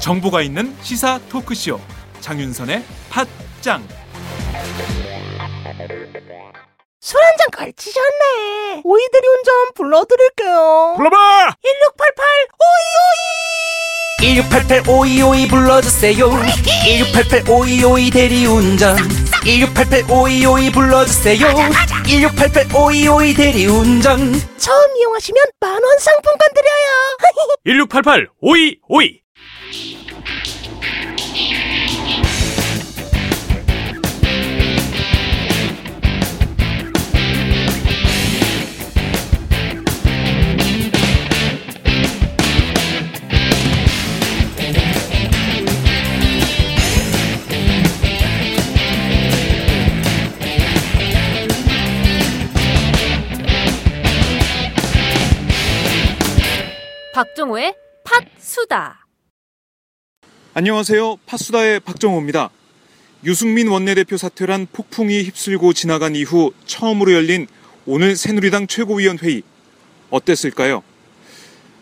정보가 있는 시사 토크쇼 장윤선의 팟짱 술 한 잔 걸치셨네. 오이들이 운전 불러드릴게요. 불러봐 1688 1688 오이오이. 5252 불러주세요. 1688 5252 대리운전. 1688 5252 불러주세요. 1688 5252 대리운전. 처음 이용하시면 만원 상품권 드려요. 1688 박종호의 팟수다. 안녕하세요 파수다의 박정호입니다 유승민 원내대표 사퇴란 폭풍이 휩쓸고 지나간 이후 처음으로 열린 오늘 새누리당 최고위원 회의 어땠을까요?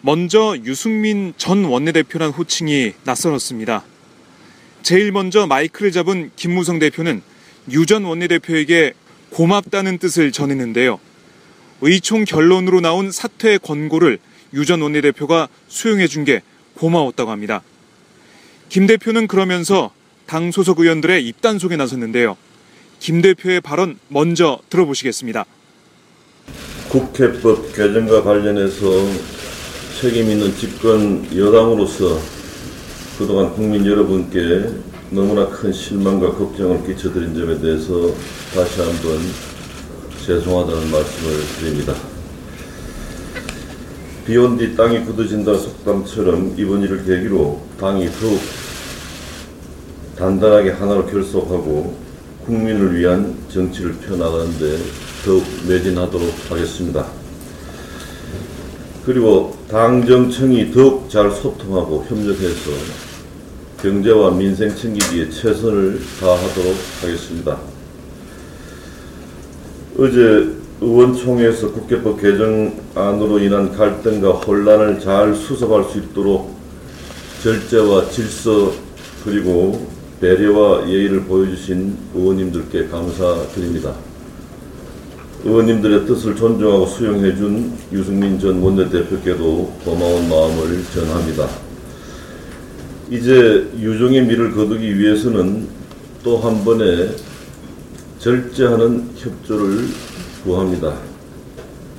먼저 유승민 전 원내대표란 호칭이 낯설었습니다. 제일 먼저 마이크를 잡은 김무성 대표는 유 전 원내대표에게 고맙다는 뜻을 전했는데요. 의총 결론으로 나온 사퇴 권고를 유전 원내대표가 수용해 준 게 고마웠다고 합니다. 김 대표는 그러면서 당 소속 의원들의 입단속에 나섰는데요. 김 대표의 발언 먼저 들어보시겠습니다. 국회법 개정과 관련해서 책임 있는 집권 여당으로서 그동안 국민 여러분께 너무나 큰 실망과 걱정을 끼쳐드린 점에 대해서 다시 한번 죄송하다는 말씀을 드립니다. 비온 뒤 땅이 굳어진다는 속담처럼 이번 일을 계기로 당이 더욱 단단하게 하나로 결속하고 국민을 위한 정치를 펴나가는 데 더욱 매진하도록 하겠습니다. 그리고 당정청이 더욱 잘 소통하고 협력해서 경제와 민생 챙기기에 최선을 다하도록 하겠습니다. 어제 의원총회에서 국회법 개정안으로 인한 갈등과 혼란을 잘 수습할 수 있도록 절제와 질서 그리고 배려와 예의를 보여주신 의원님들께 감사드립니다. 의원님들의 뜻을 존중하고 수용해준 유승민 전 원내대표께도 고마운 마음을 전합니다. 이제 유종의 미를 거두기 위해서는 또 한 번의 절제하는 협조를 구합니다.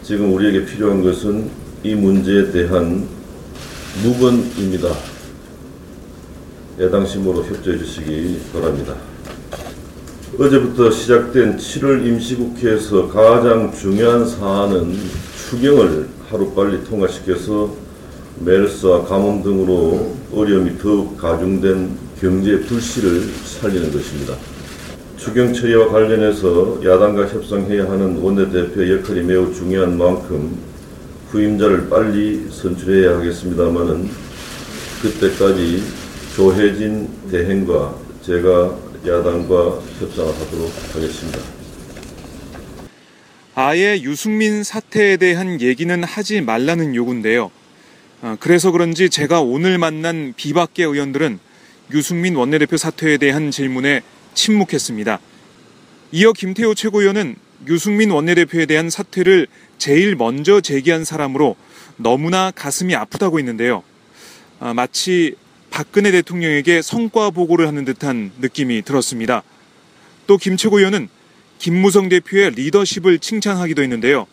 지금 우리에게 필요한 것은 이 문제에 대한 묵언입니다. 야당심으로 협조해 주시기 바랍니다. 어제부터 시작된 7월 임시국회에서 가장 중요한 사안은 추경을 하루빨리 통과시켜서 메르스와 가뭄 등으로 어려움이 더욱 가중된 경제 불씨를 살리는 것입니다. 추경 처리와 관련해서 야당과 협상해야 하는 원내대표의 역할이 매우 중요한 만큼 후임자를 빨리 선출해야 하겠습니다마는 그때까지 조혜진 대행과 제가 야당과 협상을 하도록 하겠습니다. 아예 유승민 사태에 대한 얘기는 하지 말라는 요구인데요. 아, 그래서 그런지 제가 오늘 만난 비박계 의원들은 유승민 원내대표 사퇴에 대한 질문에 침묵했습니다. 이어 김태호 최고위원은 유승민 원내대표에 대한 사퇴를 제일 먼저 제기한 사람으로 너무나 가슴이 아프다고 했는데요. 아, 마치 박근혜 대통령에게 성과 보고를 하는 듯한 느낌이 들었습니다. 또 김 최고위원은 김무성 대표의 리더십을 칭찬하기도 했는데요.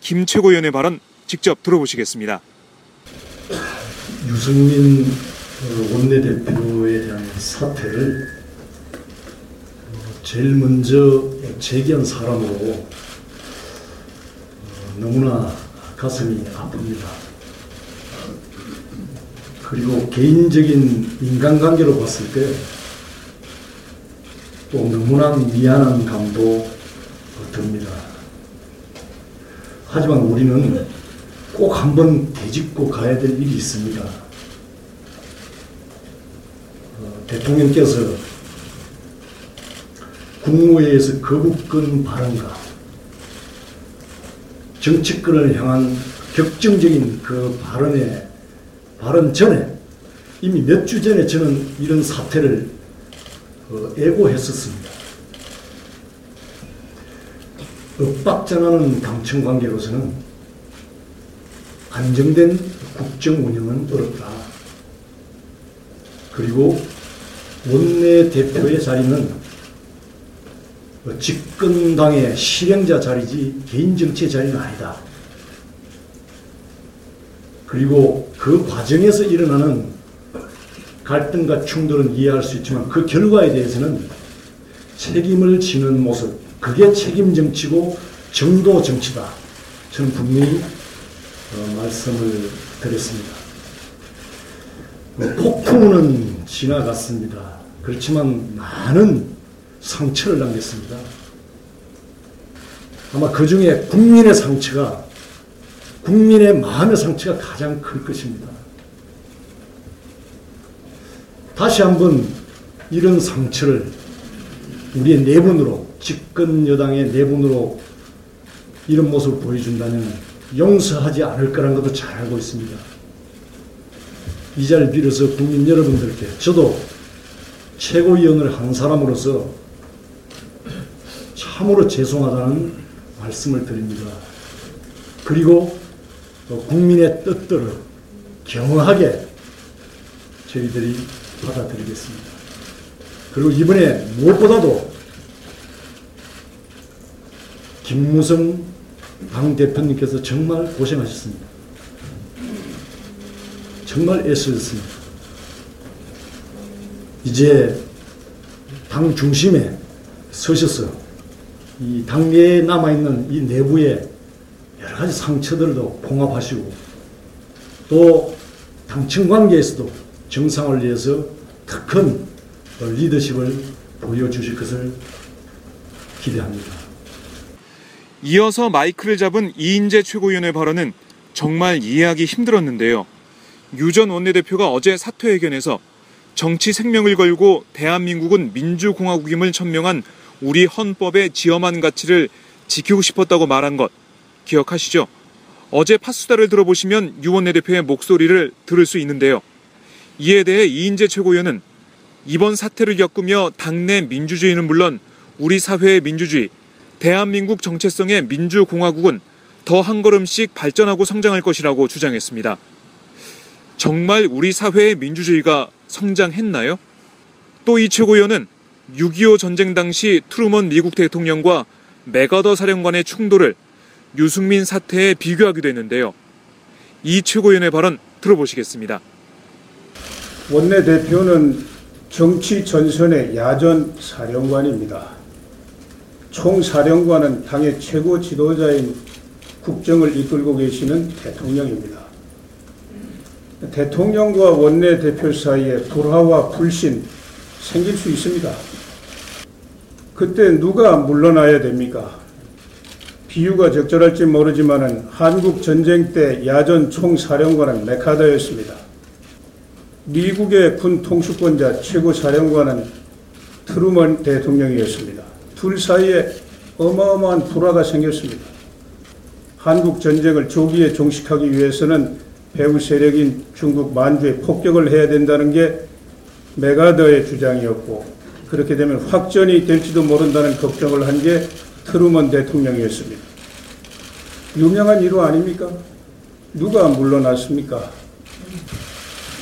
김 최고위원의 발언 직접 들어보시겠습니다. 유승민 원내대표에 대한 사퇴를 어, 제일 먼저 제기한 사람으로 어, 너무나 가슴이 아픕니다. 그리고 개인적인 인간관계로 봤을 때 또 너무나 미안한 감도 듭니다. 하지만 우리는 꼭 한번 되짚고 가야 될 일이 있습니다. 어, 대통령께서 국무회의에서 거부권 발언과 정치권을 향한 격정적인 그 발언에 발언 전에 이미 몇 주 전에 저는 이런 사태를 어, 애고했었습니다. 엇박장하는 당청 관계로서는 안정된 국정 운영은 어렵다. 그리고 원내 대표의 자리는 어, 집권당의 실행자 자리지 개인 정치의 자리는 아니다. 그리고 그 과정에서 일어나는 갈등과 충돌은 이해할 수 있지만 그 결과에 대해서는 책임을 지는 모습, 그게 책임 정치고 정도 정치다. 저는 분명히 어, 말씀을 드렸습니다. 어, 폭풍은 지나갔습니다. 그렇지만 많은 상처를 남겼습니다. 아마 그 중에 국민의 상처가, 국민의 마음의 상처가 가장 클 것입니다. 다시 한번 이런 상처를 우리의 내분으로, 집권 여당의 내분으로 이런 모습을 보여준다면 용서하지 않을 거라는 것도 잘 알고 있습니다. 이 자리를 빌어서 국민 여러분들께 저도 최고위원을 한 사람으로서 참으로 죄송하다는 말씀을 드립니다. 그리고 어, 국민의 뜻들을 경허하게 저희들이 받아들이겠습니다. 그리고 이번에 무엇보다도 김무성 당 대표님께서 정말 고생하셨습니다. 정말 애쓰셨습니다. 이제 당 중심에 서셔서 이 당내에 남아있는 이 내부의 여러 가지 상처들도 봉합하시고 또 당청 관계에서도 정상을 위해서 더큰 리더십을 보여주실 것을 기대합니다. 이어서 마이크를 잡은 이인재 최고위원의 발언은 정말 이해하기 힘들었는데요. 유 전 원내대표가 어제 사퇴회견에서 정치 생명을 걸고 대한민국은 민주공화국임을 천명한 우리 헌법의 지엄한 가치를 지키고 싶었다고 말한 것 기억하시죠? 어제 파수다를 들어보시면 유 원내 대표의 목소리를 들을 수 있는데요. 이에 대해 이인재 최고위원은 이번 사태를 겪으며 당내 민주주의는 물론 우리 사회의 민주주의, 대한민국 정체성의 민주공화국은 더 한 걸음씩 발전하고 성장할 것이라고 주장했습니다. 정말 우리 사회의 민주주의가 성장했나요? 또 이 최고위원은 6.25 전쟁 당시 트루먼 미국 대통령과 메가더 사령관의 충돌을 유승민 사태에 비교하기도 했는데요. 이 최고위원의 발언 들어보시겠습니다. 원내대표는 정치 전선의 야전 사령관입니다. 총사령관은 당의 최고 지도자인 국정을 이끌고 계시는 대통령입니다. 대통령과 원내대표 사이에 불화와 불신 생길 수 있습니다. 그때 누가 물러나야 됩니까? 비유가 적절할지 모르지만은 한국 전쟁 때 야전 총사령관은 메카더였습니다. 미국의 군 통수권자 최고 사령관은 트루먼 대통령이었습니다. 둘 사이에 어마어마한 불화가 생겼습니다. 한국 전쟁을 조기에 종식하기 위해서는 배후 세력인 중국 만주에 폭격을 해야 된다는 게 맥아더의 주장이었고 그렇게 되면 확전이 될지도 모른다는 걱정을 한 게 트루먼 대통령이었습니다. 유명한 일화 아닙니까? 누가 물러났습니까?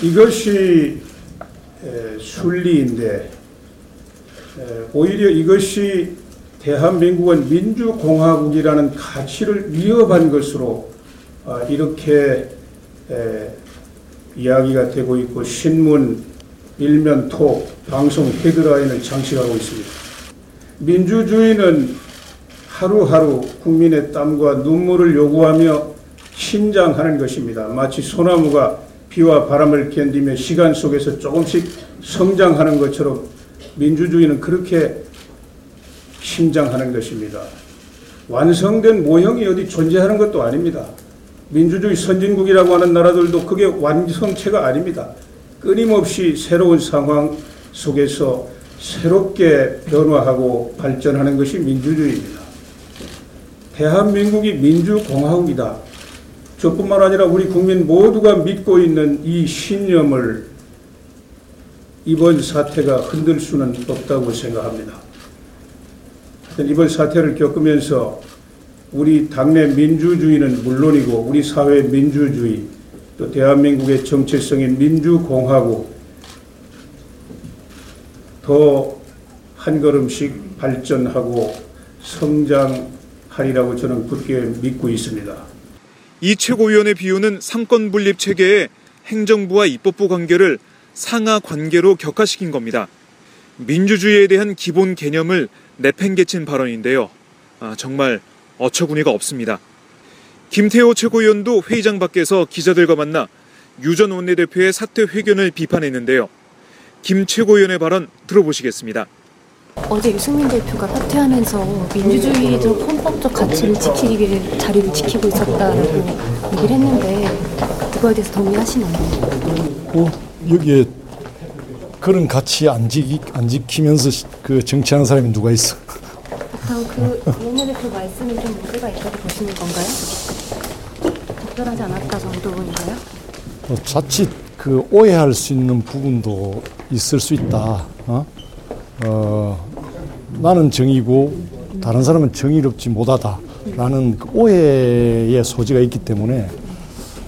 이것이 에, 순리인데 에, 오히려 이것이 대한민국은 민주공화국이라는 가치를 위협한 것으로 아, 이렇게 에, 이야기가 되고 있고 신문 일면 톡 방송 헤드라인을 장식하고 있습니다. 민주주의는 하루하루 국민의 땀과 눈물을 요구하며 신장하는 것입니다. 마치 소나무가 비와 바람을 견디며 시간 속에서 조금씩 성장하는 것처럼 민주주의는 그렇게 심장하는 것입니다. 완성된 모형이 어디 존재하는 것도 아닙니다. 민주주의 선진국이라고 하는 나라들도 그게 완성체가 아닙니다. 끊임없이 새로운 상황 속에서 새롭게 변화하고 발전하는 것이 민주주의입니다. 대한민국이 민주공화국이다. 저뿐만 아니라 우리 국민 모두가 믿고 있는 이 신념을 이번 사태가 흔들 수는 없다고 생각합니다. 이번 사태를 겪으면서 우리 당내 민주주의는 물론이고 우리 사회 민주주의 또 대한민국의 정체성인 민주공화국 더 한 걸음씩 발전하고 성장하리라고 저는 굳게 믿고 있습니다. 이 최고위원의 비유는 삼권 분립 체계의 행정부와 입법부 관계를 상하 관계로 격하시킨 겁니다. 민주주의에 대한 기본 개념을 내팽개친 발언인데요. 아, 정말 어처구니가 없습니다. 김태호 최고위원도 회의장 밖에서 기자들과 만나 유 전 원내대표의 사퇴 회견을 비판했는데요. 김 최고위원의 발언 들어보시겠습니다. 어제 유승민 대표가 사퇴하면서 민주주의적 헌법적 가치를 지키기 위해 자리를 지키고 있었다라고 얘기를 했는데 그거에 대해서 동의하시나요? 어, 여기에 그런 가치 안, 지키, 안 지키면서 시- 그 정치하는 사람이 누가 있어? 그렇다고 그 원내대표 말씀이 좀 문제가 있다고 보시는 건가요? 적절하지 않았다 정도인가요? 어, 자칫 그 오해할 수 있는 부분도 있을 수 있다. 어? 어, 나는 정의고 다른 사람은 정의롭지 못하다라는 그 오해의 소지가 있기 때문에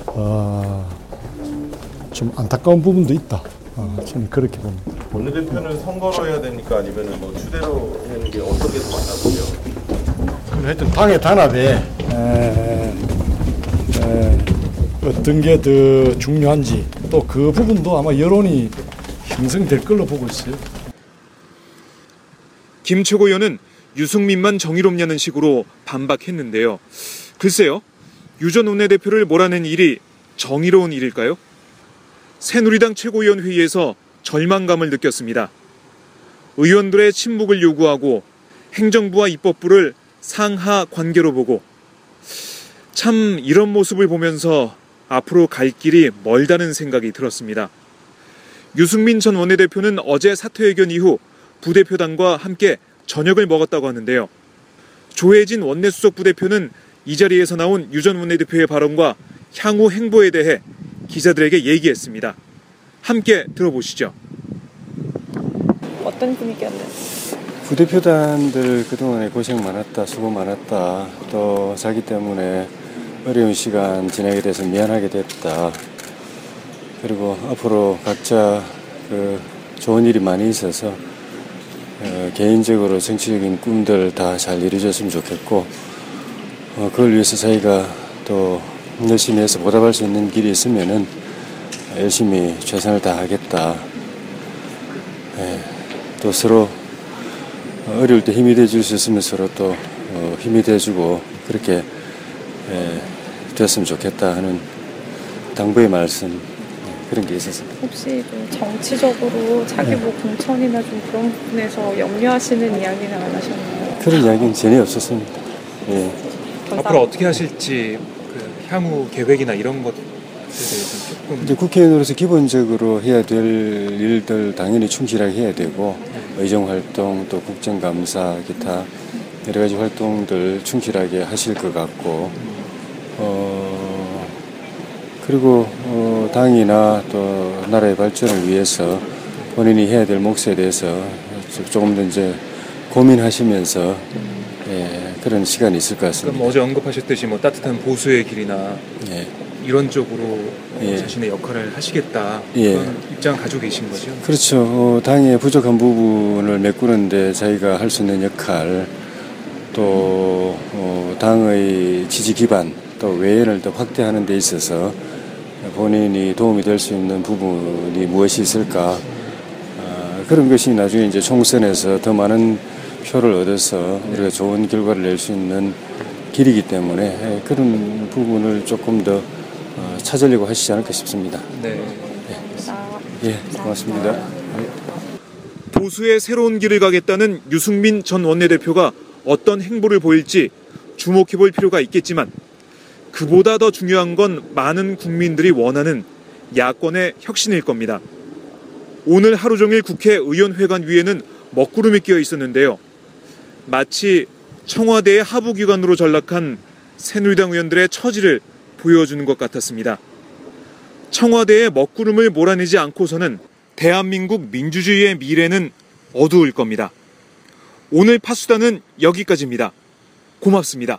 어, 좀 안타까운 부분도 있다. 어, 저는 그렇게 봅니다. 원내대표는 선거로 해야 되니까 아니면 뭐 추대로 하는 게 어떤 게 더 맞나보요? 하여튼 당의 단합에 에, 에, 어떤 게 더 중요한지 또 그 부분도 아마 여론이 형성될 걸로 보고 있어요. 김 최고위원은 유승민만 정의롭냐는 식으로 반박했는데요. 글쎄요, 유 전 원내대표를 몰아낸 일이 정의로운 일일까요? 새누리당 최고위원 회의에서 절망감을 느꼈습니다. 의원들의 침묵을 요구하고 행정부와 입법부를 상하 관계로 보고 참 이런 모습을 보면서 앞으로 갈 길이 멀다는 생각이 들었습니다. 유승민 전 원내대표는 어제 사퇴회견 이후 부대표단과 함께 저녁을 먹었다고 하는데요. 조혜진 원내수석 부대표는 이 자리에서 나온 유 전 원내대표의 발언과 향후 행보에 대해 기자들에게 얘기했습니다. 함께 들어보시죠. 어떤 분위기였나요? 부대표단들 그동안에 고생 많았다, 수고 많았다, 또 자기 때문에 어려운 시간 지내게 돼서 미안하게 됐다. 그리고 앞으로 각자 그 좋은 일이 많이 있어서 어, 개인적으로 정치적인 꿈들 다 잘 이루어졌으면 좋겠고 어, 그걸 위해서 저희가 또 열심히 해서 보답할 수 있는 길이 있으면은 열심히 최선을 다하겠다. 예, 또 서로 어려울 때 힘이 돼줄 수 있으면 서로 또 어, 힘이 돼주고 그렇게 예, 됐으면 좋겠다 하는 당부의 말씀 예, 그런 게 있었습니다. 혹시 좀 정치적으로 자기 뭐 공천이나 좀 그런 부분에서 염려하시는 이야기는 안 하셨나요? 그런 이야기는 전혀 없었습니다. 예. 앞으로 어떻게 하실지 그 향후 계획이나 이런 것에 대해서 조금 이제 국회의원으로서 기본적으로 해야 될 일들 당연히 충실하게 해야 되고 의정 활동 또 국정감사 기타 여러 가지 활동들 충실하게 하실 것 같고 어 그리고 어 당이나 또 나라의 발전을 위해서 본인이 해야 될 몫에 대해서 조금 더 이제 고민하시면서 예, 그런 시간이 있을 것 같습니다. 그럼 어제 언급하셨듯이 뭐 따뜻한 보수의 길이나 예. 이런 쪽으로 예. 자신의 역할을 하시겠다 예. 그런 입장 가지고 계신 거죠? 그렇죠. 어, 당의 부족한 부분을 메꾸는데 자기가 할 수 있는 역할, 또 어, 당의 지지 기반, 또 외연을 더 확대하는 데 있어서 본인이 도움이 될 수 있는 부분이 무엇이 있을까? 아, 그런 것이 나중에 이제 총선에서 더 많은 표를 얻어서 우리가 좋은 결과를 낼 수 있는 길이기 때문에 예, 그런 부분을 조금 더 어, 찾으려고 하시지 않을까 싶습니다. 네. 예, 고맙습니다. 보수의 새로운 길을 가겠다는 유승민 전 원내대표가 어떤 행보를 보일지 주목해 볼 필요가 있겠지만 그보다 더 중요한 건 많은 국민들이 원하는 야권의 혁신일 겁니다. 오늘 하루 종일 국회 의원회관 위에는 먹구름이 끼어 있었는데요. 마치 청와대의 하부기관으로 전락한 새누리당 의원들의 처지를 보여주는 것 같았습니다. 청와대의 먹구름을 몰아내지 않고서는 대한민국 민주주의의 미래는 어두울 겁니다. 오늘 파수단은 여기까지입니다. 고맙습니다.